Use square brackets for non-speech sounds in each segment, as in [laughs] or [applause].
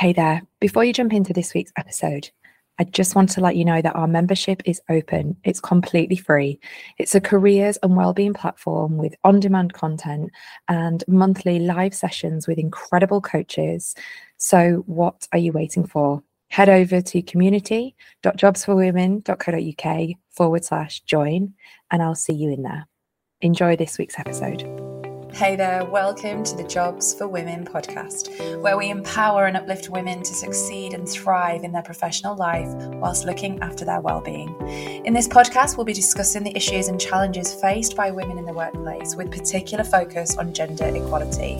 Hey there. Before you jump into this week's episode, I just want to let you know that our membership is open. It's completely free. It's a careers and wellbeing platform with on demand content and monthly live sessions with incredible coaches. So, what are you waiting for? Head over to community.jobsforwomen.co.uk forward slash join, and I'll see you in there. Enjoy this week's episode. Hey there, welcome to the Jobs for Women podcast, where we empower and uplift women to succeed and thrive in their professional life whilst looking after their well-being. In this podcast, we'll be discussing the issues and challenges faced by women in the workplace with particular focus on gender equality.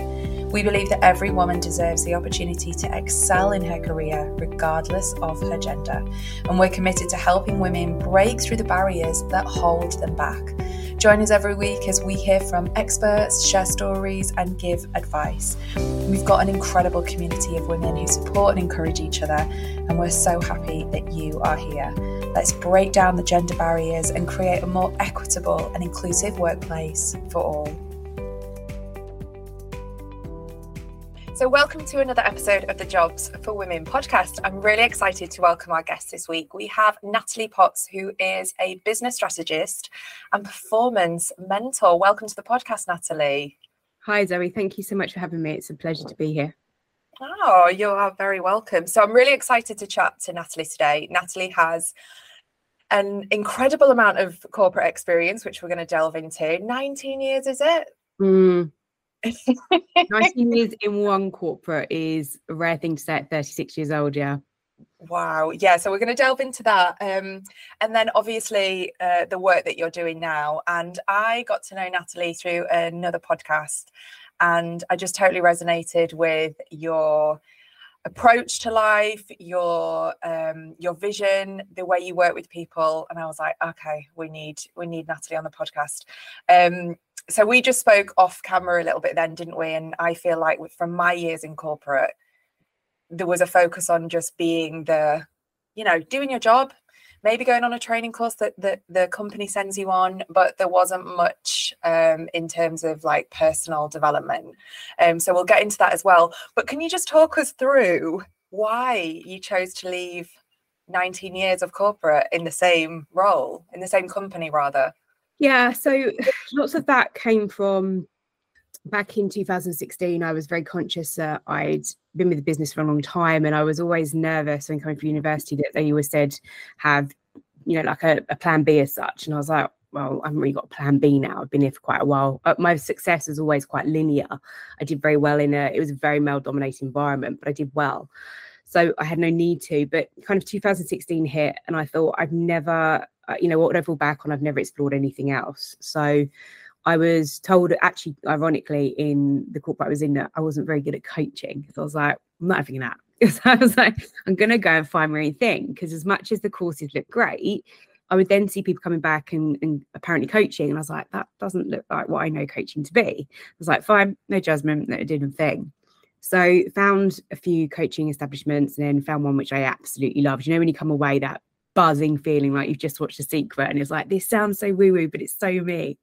We believe that every woman deserves the opportunity to excel in her career, regardless of her gender. And we're committed to helping women break through the barriers that hold them back. Join us every week as we hear from experts, share stories, and give advice. We've got an incredible community of women who support and encourage each other, and we're so happy that you are here. Let's break down the gender barriers and create a more equitable and inclusive workplace for all. So, welcome to another episode of the Jobs for Women podcast. I'm really excited to welcome our guest this week. We have Natalie Potts, who is a business strategist and performance mentor. Welcome to the podcast, Natalie. Hi, Zoe. Thank you so much for having me. It's a pleasure to be here. Oh, you are very welcome. So, I'm really excited to chat to Natalie today. Natalie has an incredible amount of corporate experience, which we're going to delve into. 19 years, is it? Mm, 19 years [laughs] in one corporate is a rare thing to say at 36 years old, yeah. Wow. Yeah. So we're going to delve into that. Um, and then obviously uh, the work that you're doing now. And I got to know Natalie through another podcast. And I just totally resonated with your approach to life, your um, your vision, the way you work with people. And I was like, okay, we need we need Natalie on the podcast. Um, so we just spoke off camera a little bit then, didn't we? And I feel like from my years in corporate, there was a focus on just being the, you know, doing your job, maybe going on a training course that, that the company sends you on, but there wasn't much um, in terms of like personal development. Um, so we'll get into that as well. But can you just talk us through why you chose to leave 19 years of corporate in the same role, in the same company rather? Yeah, so [laughs] [laughs] lots of that came from back in 2016. I was very conscious that I'd been with the business for a long time, and I was always nervous when coming from university that they always said have, you know, like a, a plan B as such. And I was like, well, I haven't really got a plan B now. I've been here for quite a while. My success was always quite linear. I did very well in a, it was a very male dominated environment, but I did well. So I had no need to. But kind of 2016 hit, and I thought I've never uh, you know, what would I fall back on? I've never explored anything else. So I was told, actually, ironically, in the corporate I was in, that I wasn't very good at coaching. So I was like, I'm not having that. [laughs] So I was like, I'm going to go and find my own thing. Because as much as the courses look great, I would then see people coming back and, and, apparently coaching. And I was like, that doesn't look like what I know coaching to be. I was like, fine, no judgment, no didn't thing. So found a few coaching establishments and then found one which I absolutely loved. You know, when you come away that buzzing feeling like you've just watched a secret and it's like this sounds so woo woo but it's so me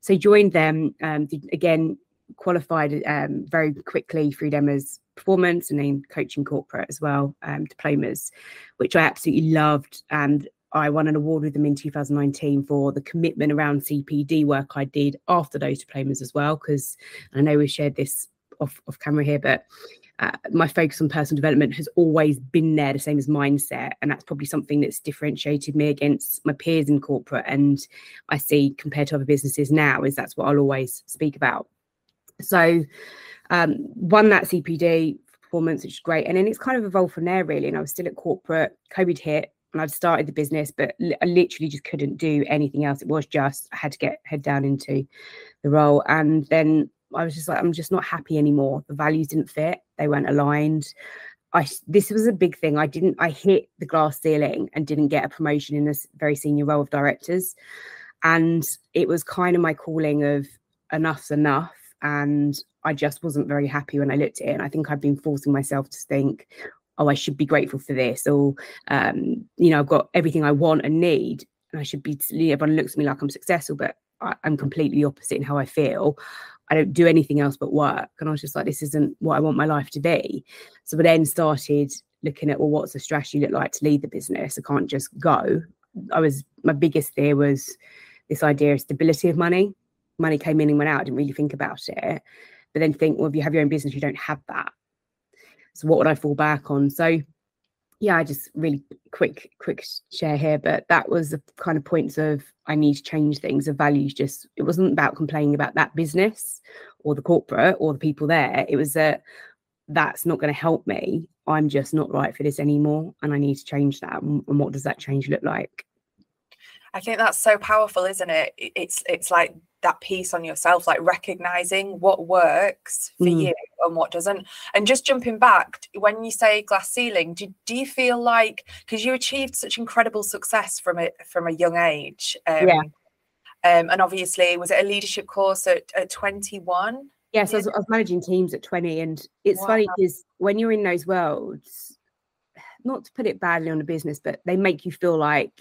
so joined them um, again qualified um, very quickly through them as performance and then coaching corporate as well um, diplomas which i absolutely loved and i won an award with them in 2019 for the commitment around cpd work i did after those diplomas as well because i know we've shared this off, off camera here but uh, my focus on personal development has always been there, the same as mindset. And that's probably something that's differentiated me against my peers in corporate. And I see compared to other businesses now, is that's what I'll always speak about. So, um, won that CPD performance, which is great. And then it's kind of evolved from there, really. And I was still at corporate, COVID hit, and I'd started the business, but I literally just couldn't do anything else. It was just, I had to get head down into the role. And then I was just like, I'm just not happy anymore. The values didn't fit, they weren't aligned. I this was a big thing. I didn't I hit the glass ceiling and didn't get a promotion in this very senior role of directors. And it was kind of my calling of enough's enough. And I just wasn't very happy when I looked at it. And I think I've been forcing myself to think, oh, I should be grateful for this, or um, you know, I've got everything I want and need, and I should be. Everyone looks at me like I'm successful, but I, am completely opposite in how I feel. I don't do anything else but work. And I was just like, this isn't what I want my life to be. So I then started looking at, well, what's the strategy look like to lead the business? I can't just go. I was, my biggest fear was this idea of stability of money. Money came in and went out. I didn't really think about it. But then think, well, if you have your own business, you don't have that. So what would I fall back on? So yeah, I just really quick, quick share here, but that was the kind of points of I need to change things. The values just it wasn't about complaining about that business or the corporate or the people there. It was that that's not going to help me. I'm just not right for this anymore, and I need to change that. And what does that change look like? I think that's so powerful, isn't it? It's it's like that piece on yourself, like recognizing what works for mm. you and what doesn't. And just jumping back, when you say glass ceiling, do, do you feel like because you achieved such incredible success from it from a young age? Um, yeah. Um, and obviously, was it a leadership course at, at 21? Yes, I was, I was managing teams at 20. And it's wow. funny because when you're in those worlds, [sighs] not to put it badly on a business, but they make you feel like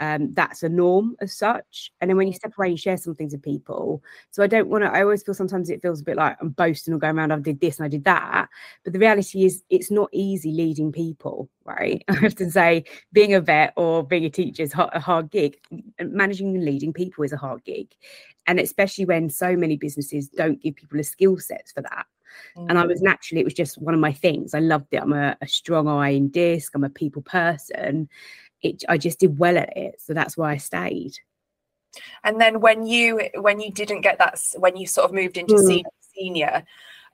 um, that's a norm as such. And then when you step away and share some things with people, so I don't want to. I always feel sometimes it feels a bit like I'm boasting or going around. I did this and I did that, but the reality is it's not easy leading people, right? [laughs] I have to say, being a vet or being a teacher is a hard gig. Managing and leading people is a hard gig, and especially when so many businesses don't give people a skill sets for that. Mm. And I was mm. naturally, it was just one of my things. I loved it. I'm a, a strong I in disc. I'm a people person it I just did well at it. So that's why I stayed. And then when you when you didn't get that when you sort of moved into mm. senior, senior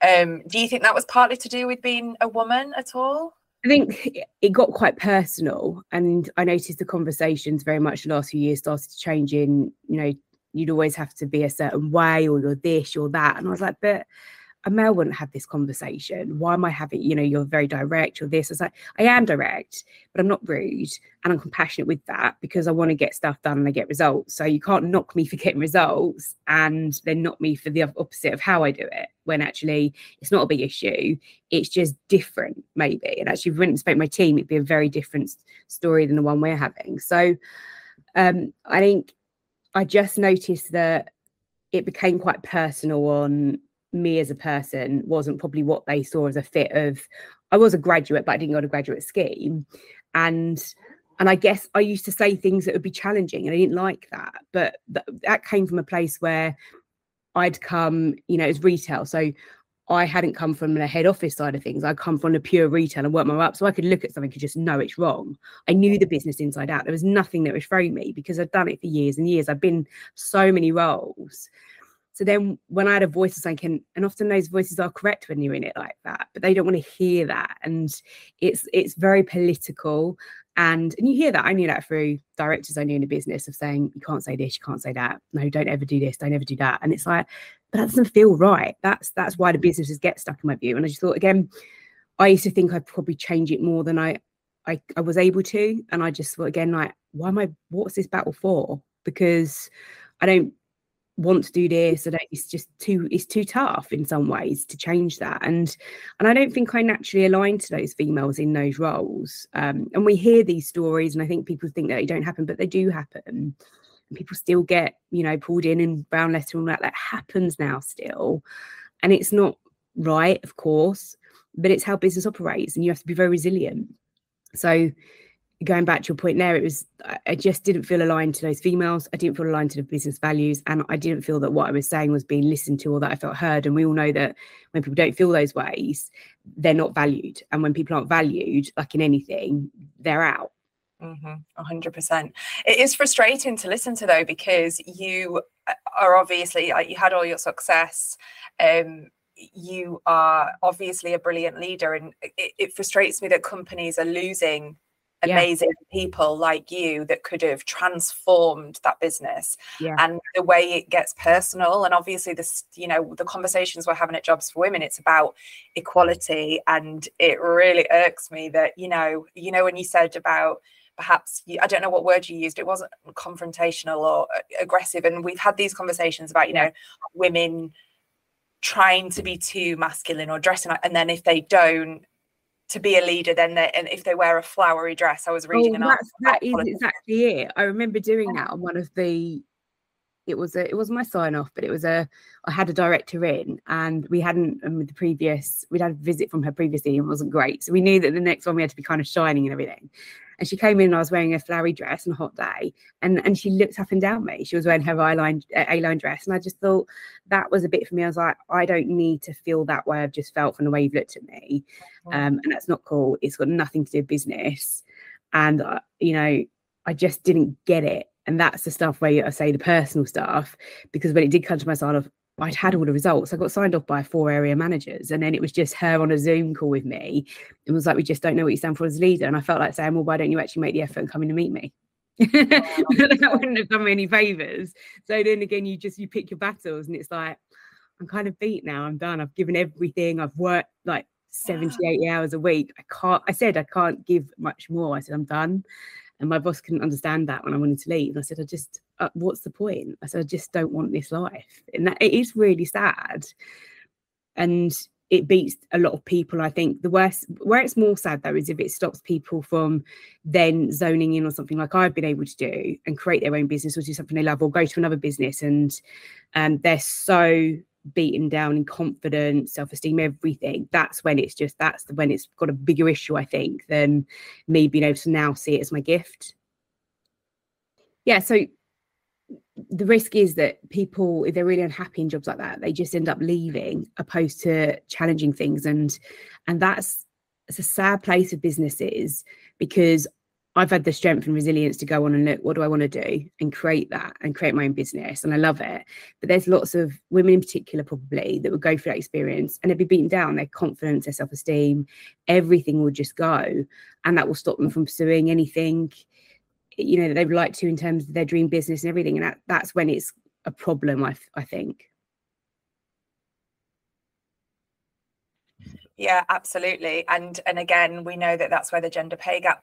um, do you think that was partly to do with being a woman at all? I think it got quite personal, and I noticed the conversations very much the last few years started to change. In you know, you'd always have to be a certain way, or you're this, or that, and I was like, but a male wouldn't have this conversation. Why am I having, you know, you're very direct, you're this. I was like, I am direct, but I'm not rude. And I'm compassionate with that because I want to get stuff done and I get results. So you can't knock me [laughs] for getting results and then knock me for the opposite of how I do it when actually it's not a big issue. It's just different, maybe. And actually, if we went and spoke my team, it'd be a very different story than the one we're having. So um, I think I just noticed that it became quite personal on me as a person wasn't probably what they saw as a fit of I was a graduate, but I didn't go to graduate scheme. And and I guess I used to say things that would be challenging and I didn't like that. But th- that came from a place where I'd come, you know, as retail. So I hadn't come from the head office side of things. I'd come from the pure retail and work my way up. So I could look at something and just know it's wrong. I knew the business inside out. There was nothing that was throwing me because I'd done it for years and years. I've been so many roles. So then when I had a voice of saying, and often those voices are correct when you're in it like that, but they don't want to hear that. And it's it's very political. And and you hear that, I knew that through directors I knew in the business of saying, you can't say this, you can't say that. No, don't ever do this, don't ever do that. And it's like, but that doesn't feel right. That's that's why the mm. businesses get stuck in my view. And I just thought again, I used to think I'd probably change it more than I I, I was able to. And I just thought again, like, why am I what's this battle for? Because I don't want to do this and it's just too it's too tough in some ways to change that. And and i don't think i naturally align to those females in those roles. Um, and we hear these stories and i think people think that they don't happen but they do happen. And people still get you know pulled in and brown letter and all that that happens now still. And it's not right of course but it's how business operates and you have to be very resilient. So going back to your point there, it was I just didn't feel aligned to those females. I didn't feel aligned to the business values, and I didn't feel that what I was saying was being listened to or that I felt heard. And we all know that when people don't feel those ways, they're not valued. And when people aren't valued, like in anything, they're out. Mm-hmm, 100%. It is frustrating to listen to though because you uh, are obviously you had all your success. Um, you are obviously a brilliant leader, and it, it frustrates me that companies are losing amazing yeah. people like you that could have transformed that business yeah. and the way it gets personal and obviously this you know the conversations we're having at jobs for women it's about equality and it really irks me that you know you know when you said about perhaps I don't know what word you used. It wasn't confrontational or aggressive. And we've had these conversations about, you know, women trying to be too masculine or dressing, and then if they don't, to be a leader then they and if they wear a flowery dress i was reading oh, an article that is exactly it. I remember doing that on one of the it was a it was my sign off, but it was a I had a director in, and we hadn't and with the previous we'd had a visit from her previously and it wasn't great, so we knew that the next one we had to be kind of shining and everything. And she came in and I was wearing a flowery dress on a hot day. And, and she looked up and down me. She was wearing her A-line, A-line dress. And I just thought that was a bit for me. I was like, I don't need to feel that way I've just felt from the way you've looked at me. Um, and that's not cool. It's got nothing to do with business. And, uh, you know, I just didn't get it. And that's the stuff where I say the personal stuff, because when it did come to my side of I'd had all the results. I got signed off by four area managers, and then it was just her on a Zoom call with me. It was like, we just don't know what you stand for as a leader. And I felt like saying, well, why don't you actually make the effort and come in to meet me? Oh. [laughs] that wouldn't have done me any favors. So then again, you just you pick your battles, and it's like, I'm kind of beat now. I'm done. I've given everything. I've worked like 70, 80 hours a week. I can't, I said I can't give much more. I said, I'm done. And my boss couldn't understand that when I wanted to leave. And I said, I just, uh, what's the point? I said, I just don't want this life. And that it is really sad. And it beats a lot of people. I think the worst, where it's more sad though, is if it stops people from then zoning in on something like I've been able to do and create their own business or do something they love or go to another business and um, they're so beaten down in confidence, self esteem, everything, that's when it's just that's when it's got a bigger issue, I think, than me being able to now see it as my gift. Yeah, so the risk is that people, if they're really unhappy in jobs like that, they just end up leaving opposed to challenging things. And and that's it's a sad place of businesses because I've had the strength and resilience to go on and look, what do I want to do and create that and create my own business. And I love it. But there's lots of women in particular, probably, that would go through that experience and they'd be beaten down, their confidence, their self esteem, everything will just go. And that will stop them from pursuing anything, you know, that they would like to in terms of their dream business and everything. And that, that's when it's a problem, I, I think. Yeah, absolutely. And and again, we know that that's where the gender pay gap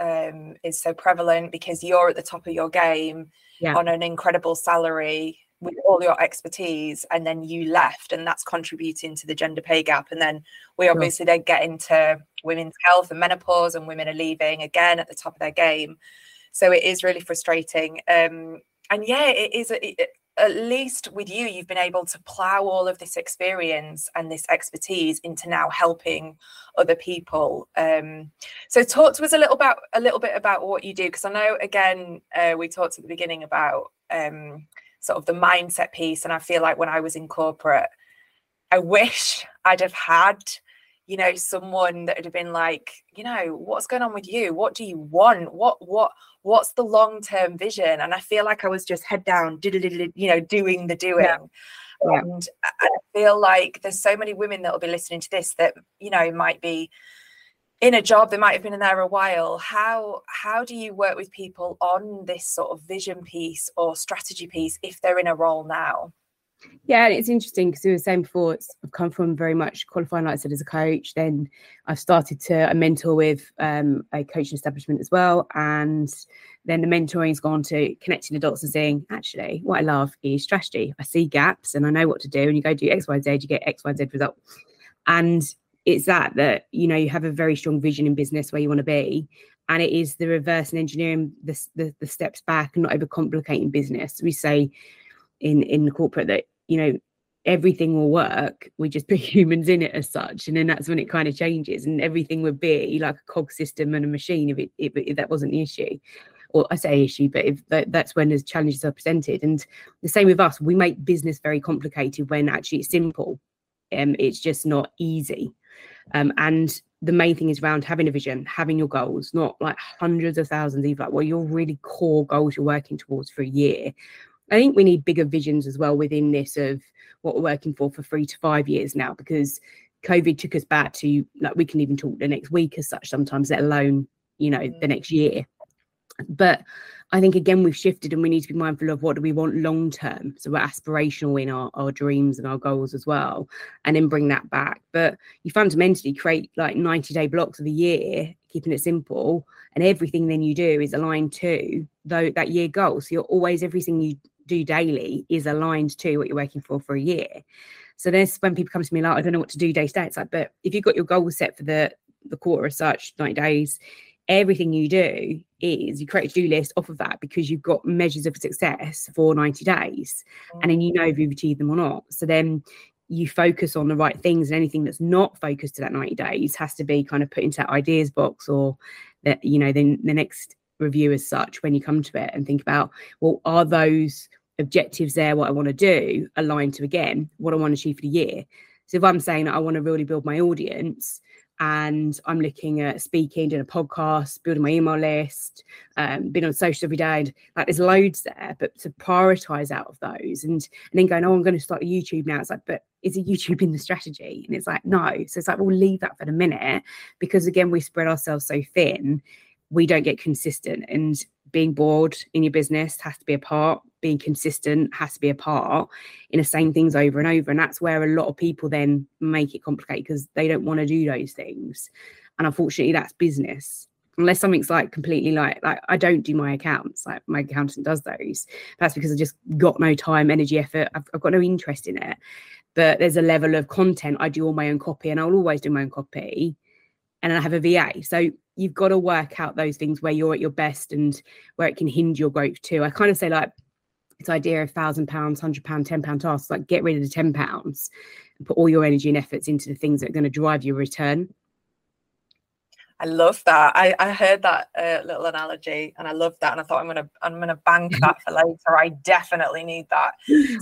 um, is so prevalent because you're at the top of your game yeah. on an incredible salary with all your expertise and then you left and that's contributing to the gender pay gap and then we obviously then get into women's health and menopause and women are leaving again at the top of their game so it is really frustrating. Um, and yeah it is it, at least with you, you've been able to plow all of this experience and this expertise into now helping other people. Um, so, talk to us a little about a little bit about what you do, because I know again uh, we talked at the beginning about um, sort of the mindset piece, and I feel like when I was in corporate, I wish I'd have had you know someone that would have been like you know what's going on with you? What do you want? What what what's the long term vision and i feel like i was just head down you know doing the doing yeah. Yeah. and i feel like there's so many women that will be listening to this that you know might be in a job they might have been in there a while how how do you work with people on this sort of vision piece or strategy piece if they're in a role now yeah, it's interesting because we were saying before, it's, I've come from very much qualifying, like I said, as a coach. Then I've started to a mentor with um, a coaching establishment as well. And then the mentoring has gone to connecting the dots and saying, actually, what I love is strategy. I see gaps and I know what to do. And you go do X, Y, Z, you get X, Y, Z result. And it's that, that, you know, you have a very strong vision in business where you want to be. And it is the reverse and engineering the, the, the steps back and not overcomplicating business. We say, in in corporate that you know everything will work we just put [laughs] humans in it as such. And then that's when it kind of changes and everything would be like a cog system and a machine if it if, if that wasn't the issue. Or i say issue but if that, that's when the challenges are presented. And the same with us we make business very complicated when actually it's simple. Um it's just not easy. Um and the main thing is around having a vision having your goals not like hundreds of thousands either like well your really core goals you're working towards for a year I think we need bigger visions as well within this of what we're working for for three to five years now, because COVID took us back to like we can even talk the next week as such sometimes, let alone you know the mm. next year. But I think again we've shifted and we need to be mindful of what do we want long term. So we're aspirational in our, our dreams and our goals as well, and then bring that back. But you fundamentally create like 90 day blocks of a year, keeping it simple, and everything then you do is aligned to though that year goal. So you're always everything you do daily is aligned to what you're working for for a year. So there's when people come to me like, I don't know what to do day to day. It's like, but if you've got your goals set for the the quarter as such, 90 days, everything you do is you create a to-do list off of that because you've got measures of success for 90 days mm. and then you know if you've achieved them or not so then you focus on the right things and anything that's not focused to that 90 days has to be kind of put into that ideas box or that you know then the next review as such when you come to it and think about well are those objectives there what i want to do aligned to again what i want to achieve for the year so if i'm saying that i want to really build my audience and I'm looking at speaking, doing a podcast, building my email list, um, being on social every day. And like there's loads there, but to prioritize out of those and, and then going, oh, I'm going to start a YouTube now. It's like, but is a YouTube in the strategy? And it's like, no. So it's like, we'll leave that for a minute because again, we spread ourselves so thin, we don't get consistent. And being bored in your business has to be a part being consistent has to be a part in the same things over and over and that's where a lot of people then make it complicated because they don't want to do those things and unfortunately that's business unless something's like completely like like I don't do my accounts like my accountant does those that's because I just got no time energy effort I've, I've got no interest in it but there's a level of content I do all my own copy and I'll always do my own copy and I have a VA so you've got to work out those things where you're at your best and where it can hinder your growth too I kind of say like this idea of thousand pounds, hundred pound, ten pound tasks, like get rid of the ten pounds and put all your energy and efforts into the things that are going to drive your return. I love that. I, I heard that uh, little analogy and I love that. And I thought I'm gonna I'm gonna bank [laughs] that for later. I definitely need that.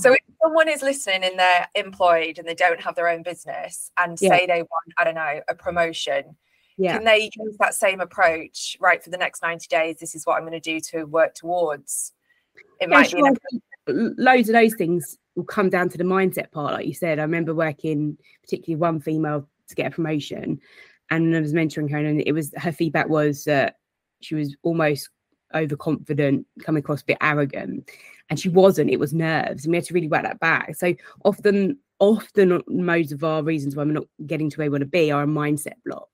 So if someone is listening and they're employed and they don't have their own business and yeah. say they want, I don't know, a promotion, yeah. can they use that same approach, right, for the next 90 days? This is what I'm gonna do to work towards it yeah, might sure. be loads of those things will come down to the mindset part like you said i remember working particularly one female to get a promotion and i was mentoring her and it was her feedback was that she was almost overconfident coming across a bit arrogant and she wasn't it was nerves and we had to really work that back so often often uh, most of our reasons why we're not getting to where we want to be are a mindset block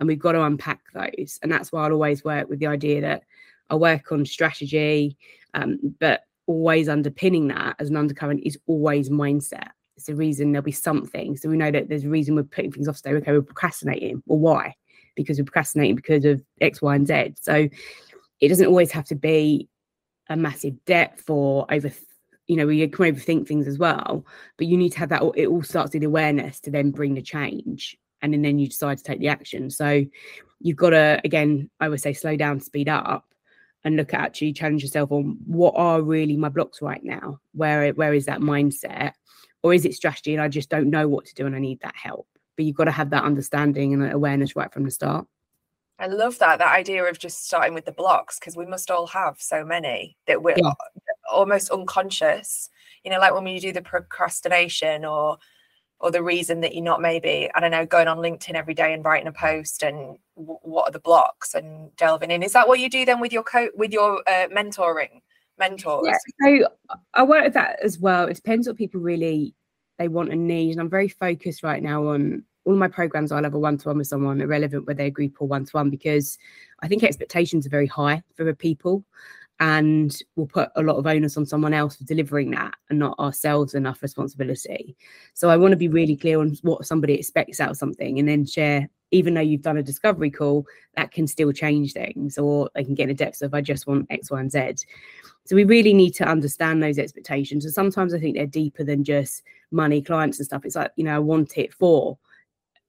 and we've got to unpack those and that's why i'll always work with the idea that i work on strategy um, but always underpinning that as an undercurrent is always mindset. It's the reason there'll be something. So we know that there's a reason we're putting things off. So okay, we're procrastinating. Well, why? Because we're procrastinating because of X, Y, and Z. So it doesn't always have to be a massive depth or over you know, we can overthink things as well, but you need to have that. It all starts with awareness to then bring the change, and then, then you decide to take the action. So you've got to, again, I would say, slow down, speed up, and look at actually challenge yourself on what are really my blocks right now? Where where is that mindset? Or is it strategy and i just don't know what to do and i need that help? But you've got to have that understanding and awareness right from the start. I love that that idea of just starting with the blocks because we must all have so many that we're yeah. almost unconscious. You know like when you do the procrastination or or the reason that you're not maybe i don't know going on linkedin every day and writing a post and w- what are the blocks and delving in? Is that what you do then with your co with your uh, mentoring mentors? Yeah, so i work with that as well. It depends what people really they want and need and i'm very focused right now on all my programs i'll have a one-to-one with someone irrelevant whether they're group or one-to-one because i think expectations are very high for people and we'll put a lot of onus on someone else for delivering that and not ourselves enough responsibility. So I want to be really clear on what somebody expects out of something and then share, even though you've done a discovery call, that can still change things or they can get in the depths of I just want X, Y, and Z. So we really need to understand those expectations. And sometimes I think they're deeper than just money, clients and stuff. It's like, you know, I want it for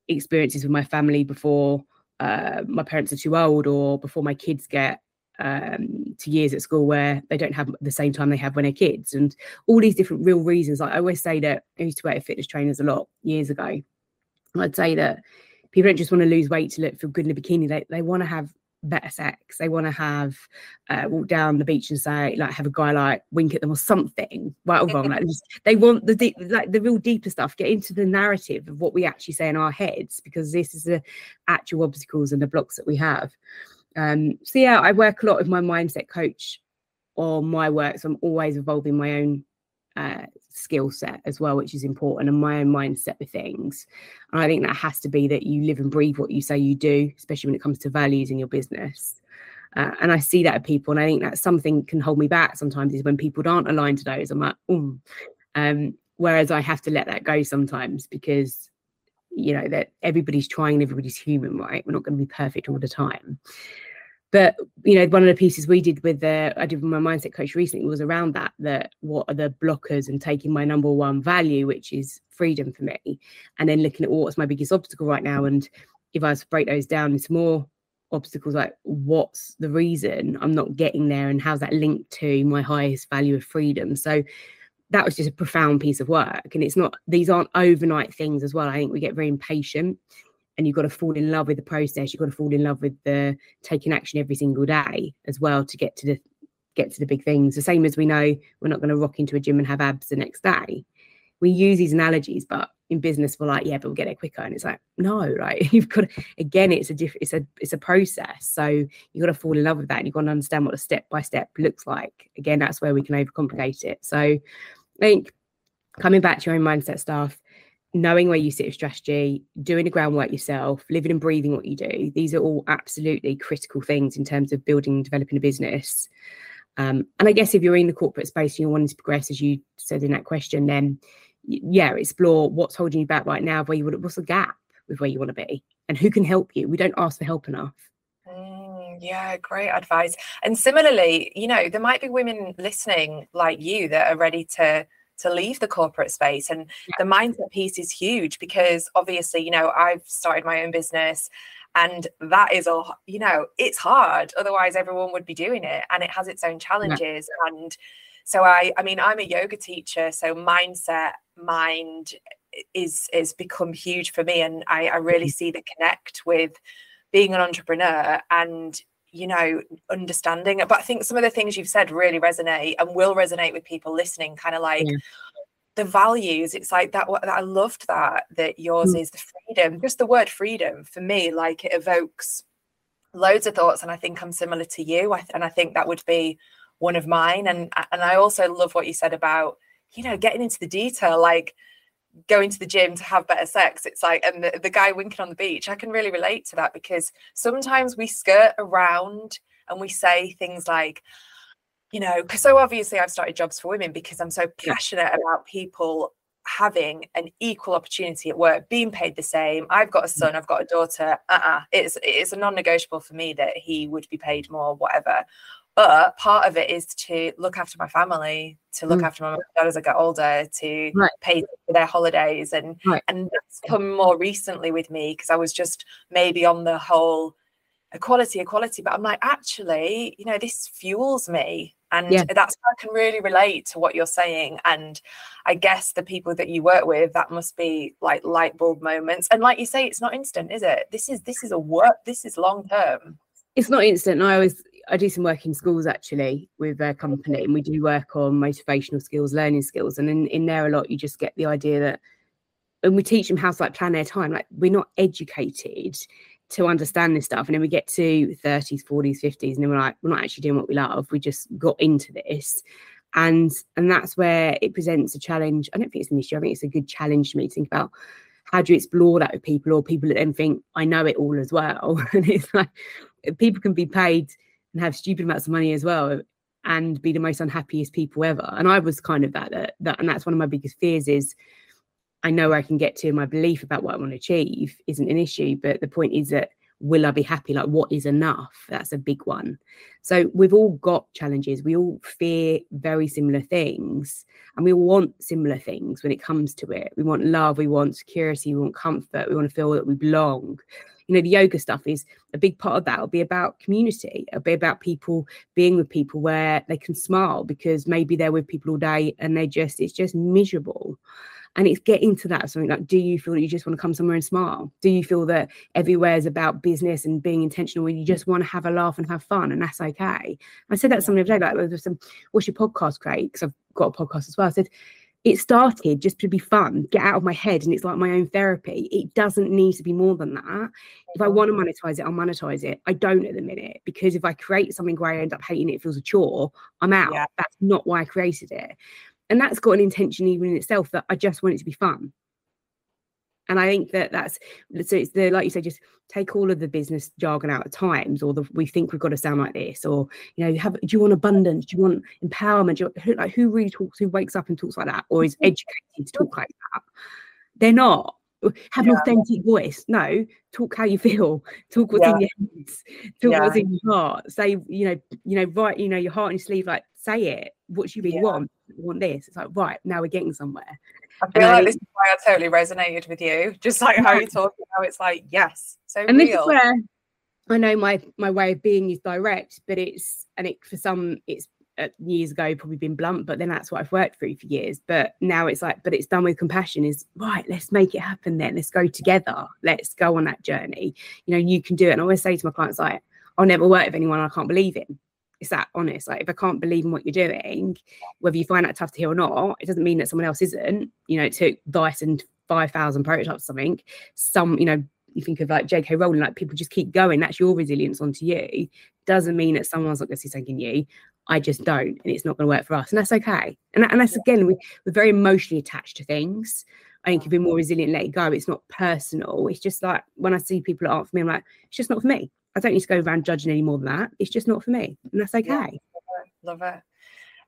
experiences with my family before uh, my parents are too old or before my kids get um, to years at school where they don't have the same time they have when they're kids, and all these different real reasons. Like I always say that I used to work with fitness trainers a lot years ago. I'd say that people don't just want to lose weight to look feel good in a bikini. They they want to have better sex. They want to have uh, walk down the beach and say like have a guy like wink at them or something, right or wrong. Like just, they want the deep, like the real deeper stuff. Get into the narrative of what we actually say in our heads because this is the actual obstacles and the blocks that we have. Um, so yeah, I work a lot with my mindset coach on my work. So I'm always evolving my own uh, skill set as well, which is important, and my own mindset with things. And I think that has to be that you live and breathe what you say you do, especially when it comes to values in your business. Uh, and I see that at people, and I think that something can hold me back sometimes is when people aren't aligned to those. I'm like, um, whereas I have to let that go sometimes because you know that everybody's trying, everybody's human, right? We're not going to be perfect all the time. But you know one of the pieces we did with the i did with my mindset coach recently was around that that what are the blockers and taking my number one value which is freedom for me and then looking at what's my biggest obstacle right now? And if i was to break those down into more obstacles like what's the reason i'm not getting there and how's that linked to my highest value of freedom? So that was just a profound piece of work and it's not these aren't overnight things as well. I think we get very impatient and you've got to fall in love with the process you've got to fall in love with the taking action every single day as well to get to the get to the big things. The same as we know we're not going to rock into a gym and have abs the next day. We use these analogies but in business we're like yeah but we'll get it quicker. And it's like no right? [laughs] You've got to, again it's a different it's a it's a process. So you've got to fall in love with that and you've got to understand what a step by step looks like. Again that's where we can overcomplicate it. So i think coming back to your own mindset stuff knowing where you sit with strategy, doing the groundwork yourself, living and breathing what you do. These are all absolutely critical things in terms of building and developing a business. Um, and I guess if you're in the corporate space and you're wanting to progress, as you said in that question, then yeah, explore what's holding you back right now, where you would, what's the gap with where you want to be, and who can help you. We don't ask for help enough. Mm, yeah, great advice. And similarly, you know, there might be women listening like you that are ready to to leave the corporate space and the mindset piece is huge because obviously you know i've started my own business and that is all you know it's hard otherwise everyone would be doing it and it has its own challenges yeah. and so i i mean i'm a yoga teacher so mindset mind is is become huge for me and i i really mm-hmm. see the connect with being an entrepreneur and you know, understanding. But I think some of the things you've said really resonate and will resonate with people listening, kind of like yeah. the values. It's like that, that I loved that, that yours mm. is the freedom. Just the word freedom for me, like it evokes loads of thoughts. And I think I'm similar to you. I, and I think that would be one of mine. And and I also love what you said about, you know, getting into the detail, like going to the gym to have better sex it's like and the, the guy winking on the beach i can really relate to that because sometimes we skirt around and we say things like you know because so obviously i've started jobs for women because i'm so passionate about people having an equal opportunity at work being paid the same i've got a mm. son i've got a daughter uh-uh it's it's a non-negotiable for me that he would be paid more whatever but part of it is to look after my family, to look mm. after my dad as I get older, to right. pay for their holidays, and right. and that's come more recently with me because I was just maybe on the whole equality, equality. But I'm like, actually, you know, this fuels me. And yeah. that's I can really relate to what you're saying. And I guess the people that you work with, that must be like light bulb moments. And like you say, it's not instant, is it? This is this is a work, this is long term. It's not instant. I always I do some work in schools actually with a company, and we do work on motivational skills, learning skills, and in, in there a lot you just get the idea that, and we teach them how to like plan their time. Like we're not educated to understand this stuff, and then we get to 30s, 40s, 50s, and then we're like, we're not actually doing what we love. We just got into this, and and that's where it presents a challenge. I don't think it's an issue. I think it's a good challenge to me to think about how do you explore that with people or people that then think I know it all as well. [laughs] and it's like people can be paid and have stupid amounts of money as well and be the most unhappiest people ever. And I was kind of that, that, that and that's one of my biggest fears is I know I can get to my belief about what I want to achieve isn't an issue, but the point is that will I be happy? Like what is enough? That's a big one. So we've all got challenges. We all fear very similar things and we all want similar things when it comes to it. We want love, we want security, we want comfort, we want to feel that we belong you know the yoga stuff is a big part of that. It'll be about community. It'll be about people being with people where they can smile because maybe they're with people all day and they just it's just miserable. And it's getting to that something like do you feel that you just want to come somewhere and smile? Do you feel that everywhere is about business and being intentional where you just want to have a laugh and have fun and that's okay? I said that something the other day like there's some what's your podcast great because i've got a podcast as well. I said it started just to be fun, get out of my head, and it's like my own therapy. It doesn't need to be more than that. If I mm. want to monetize it, I'll monetize it. I don't at the minute because if I create something where I end up hating it, it feels a chore, I'm out. Yeah. That's not why I created it. And that's got an intention even in itself that I just want it to be fun. And I think that that's so it's the like you said, just take all of the business jargon out at times, or the we think we've got to sound like this, or you know, have do you want abundance? Do you want empowerment? Do you, who, like who really talks, who wakes up and talks like that, or is mm-hmm. educated to talk like that? They're not. have an authentic voice. No, talk how you feel. Talk what's Yeah. in your heads. Talk Yeah. what's in your heart. Say, you know, you know, write, you know, your heart on your sleeve. Like, say it. What do you really Yeah. want? I want this. It's like, right now we're getting somewhere. I feel I like this is why I totally resonated with you. Just like how Yeah. you [laughs] talk, how it's like, yes, so and this is where I know my my way of being is direct, but it's and it for some it's uh, years ago probably been blunt, but then that's what I've worked through for years. But now it's like, but it's done with compassion. Is right. Let's make it happen. Then let's go together. Let's go on that journey. You know, you can do it. And I always say to my clients, like, I'll never work with anyone I can't believe in. It's that honest. Like, if I can't believe in what you're doing, whether you find that tough to hear or not, it doesn't mean that someone else isn't. You know, it took Dyson five thousand prototypes, or something. Some, you know, you think of like J.K. Rowling, like people just keep going. That's your resilience onto you. Doesn't mean that someone's not going to see something in you. I just don't, and it's not going to work for us, and that's okay. And, that- and that's again, we, we're very emotionally attached to things. I think if you're more resilient, let it go. It's not personal. It's just like when I see people that aren't for me, I'm like, it's just not for me. I don't need to go around judging any more than that. It's just not for me, and that's Yeah. okay. Love it.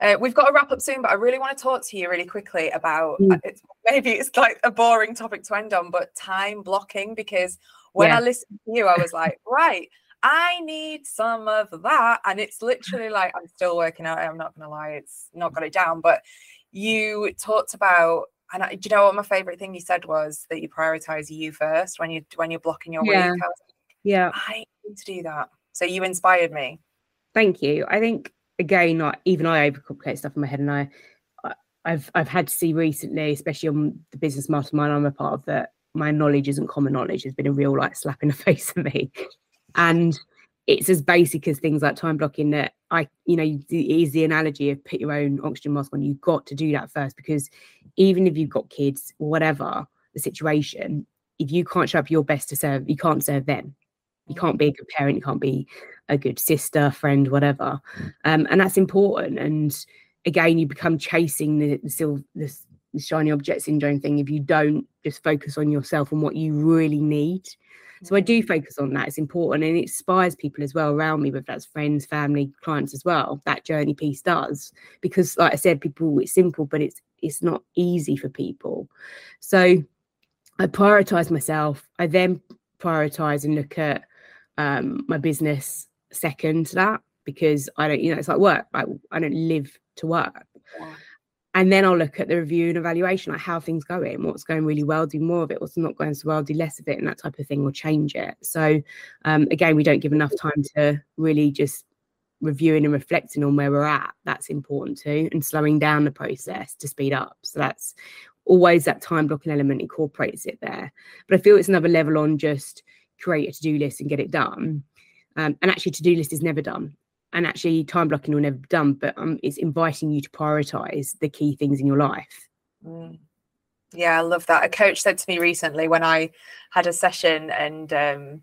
Uh, we've got to wrap up soon, but I really want to talk to you really quickly about Mm. uh, it's, maybe it's like a boring topic to end on, but time blocking. Because when Yeah. I listened to you, I was like, [laughs] right, I need some of that. And it's literally like, I'm still working out. I'm not going to lie, it's not got it down. But you talked about, and I, do you know what my favorite thing you said was that you prioritize you first when you when you're blocking your Yeah. week. Was Yeah. I to do that. So you inspired me. Thank you. I think again, like even I overcomplicate stuff in my head, and I, I've I've had to see recently, especially on the business mastermind I'm a part of, that my knowledge isn't common knowledge. Has been a real like slap in the [laughs] face for me, and it's as basic as things like time blocking that I, you know, is the analogy of put your own oxygen mask on. You've got to do that first because even if you've got kids, whatever the situation, if you can't show up your best to serve, you can't serve them. You can't be a good parent. You can't be a good sister, friend, whatever. Um, and that's important. And again, you become chasing the, the still this the shiny object syndrome thing if you don't just focus on yourself and what you really need. So I do focus on that. It's important and it inspires people as well around me, whether that's friends, family, clients as well. That journey piece does. Because like I said, people it's simple, but it's it's not easy for people. So I prioritize myself. I then prioritize and look at um, my business second to that because I don't, you know, it's like work. Like I don't live to work. Yeah. And then I'll look at the review and evaluation, like how things going, what's going really well, do more of it, what's not going so well, do less of it, and that type of thing, or change it. So um, again, we don't give enough time to really just reviewing and reflecting on where we're at. That's important too, and slowing down the process to speed up. So that's always that time blocking element incorporates it there. But I feel it's another level on just create a to-do list and get it done. Um, and actually, to-do list is never done. And actually, time blocking will never be done. But um, it's inviting you to prioritize the key things in your life. Mm. Yeah, I love that. A coach said to me recently when I had a session and um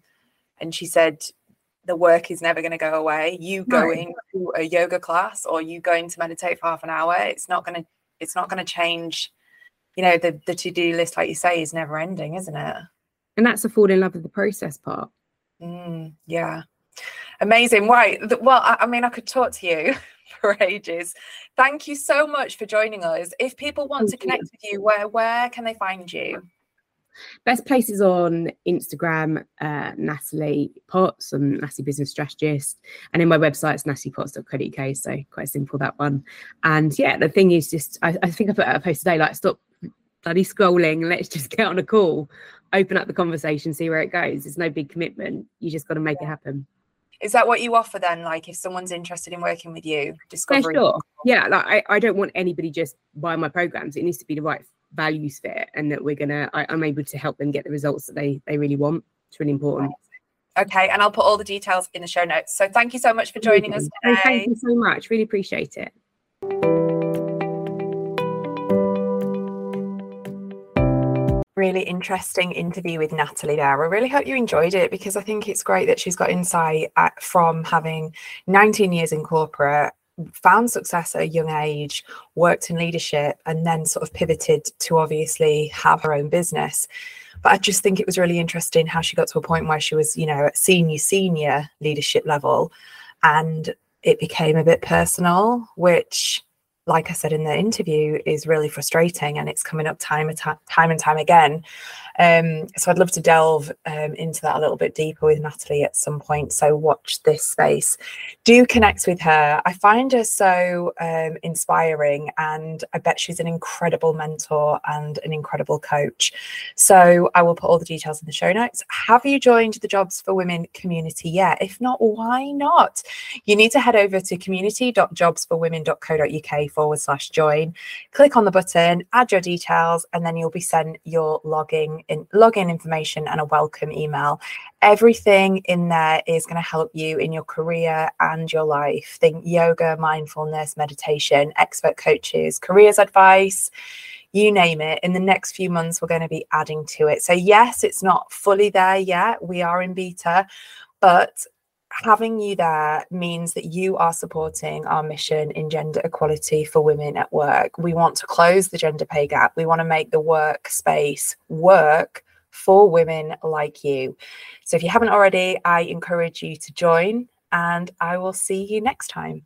and she said the work is never going to go away. You No. going to a yoga class or you going to meditate for half an hour, it's not going to it's not going to change. You know, the the to-do list like you say is never ending, isn't it? And that's the fall in love with the process part. Mm, yeah. Amazing. Right. Well, I, I mean, I could talk to you [laughs] for ages. Thank you so much for joining us. If people want to Thank you. connect with you, where where can they find you? Best places on Instagram, uh, Natalie Potts, I'm Natalie Business Strategist. And in my website, it's nataliepotts.co.uk. So quite simple, that one. And yeah, the thing is just, I, I think I put out a post today, like stop bloody scrolling. Let's just get on a call, open up the conversation, see where it goes. It's no big commitment. You just got to make it happen. Is that what you offer then? Like if someone's interested in working with you, Yeah, sure. Yeah, like I, I don't want anybody just buying my programs. It needs to be the right values fit and that we're gonna I, I'm able to help them get the results that they they really want. It's really important. Okay, and I'll put all the details in the show notes. So thank you so much for joining us today. thank you so much. Really appreciate it. Really interesting interview with Natalie there. I really hope you enjoyed it because I think it's great that she's got insight at, from having 19 years in corporate, found success at a young age, worked in leadership, and then sort of pivoted to obviously have her own business. But I just think it was really interesting how she got to a point where she was, you know, at senior, senior leadership level and it became a bit personal, which like I said in the interview, is really frustrating and it's coming up time time and time again. Um, so I'd love to delve um, into that a little bit deeper with Natalie at some point. So watch this space. Do connect with her. I find her so um, inspiring, and I bet she's an incredible mentor and an incredible coach. So I will put all the details in the show notes. Have you joined the Jobs for Women community yet? If not, why not? You need to head over to community.jobsforwomen.co.uk forward slash join. Click on the button, add your details, and then you'll be sent your logging in, login information and a welcome email. Everything in there is going to help you in your career and your life. Think yoga, mindfulness, meditation, expert coaches, careers advice you name it. In the next few months, we're going to be adding to it. So, yes, it's not fully there yet. We are in beta, but having you there means that you are supporting our mission in gender equality for women at work. We want to close the gender pay gap. We want to make the workspace work for women like you. So if you haven't already, I encourage you to join and I will see you next time.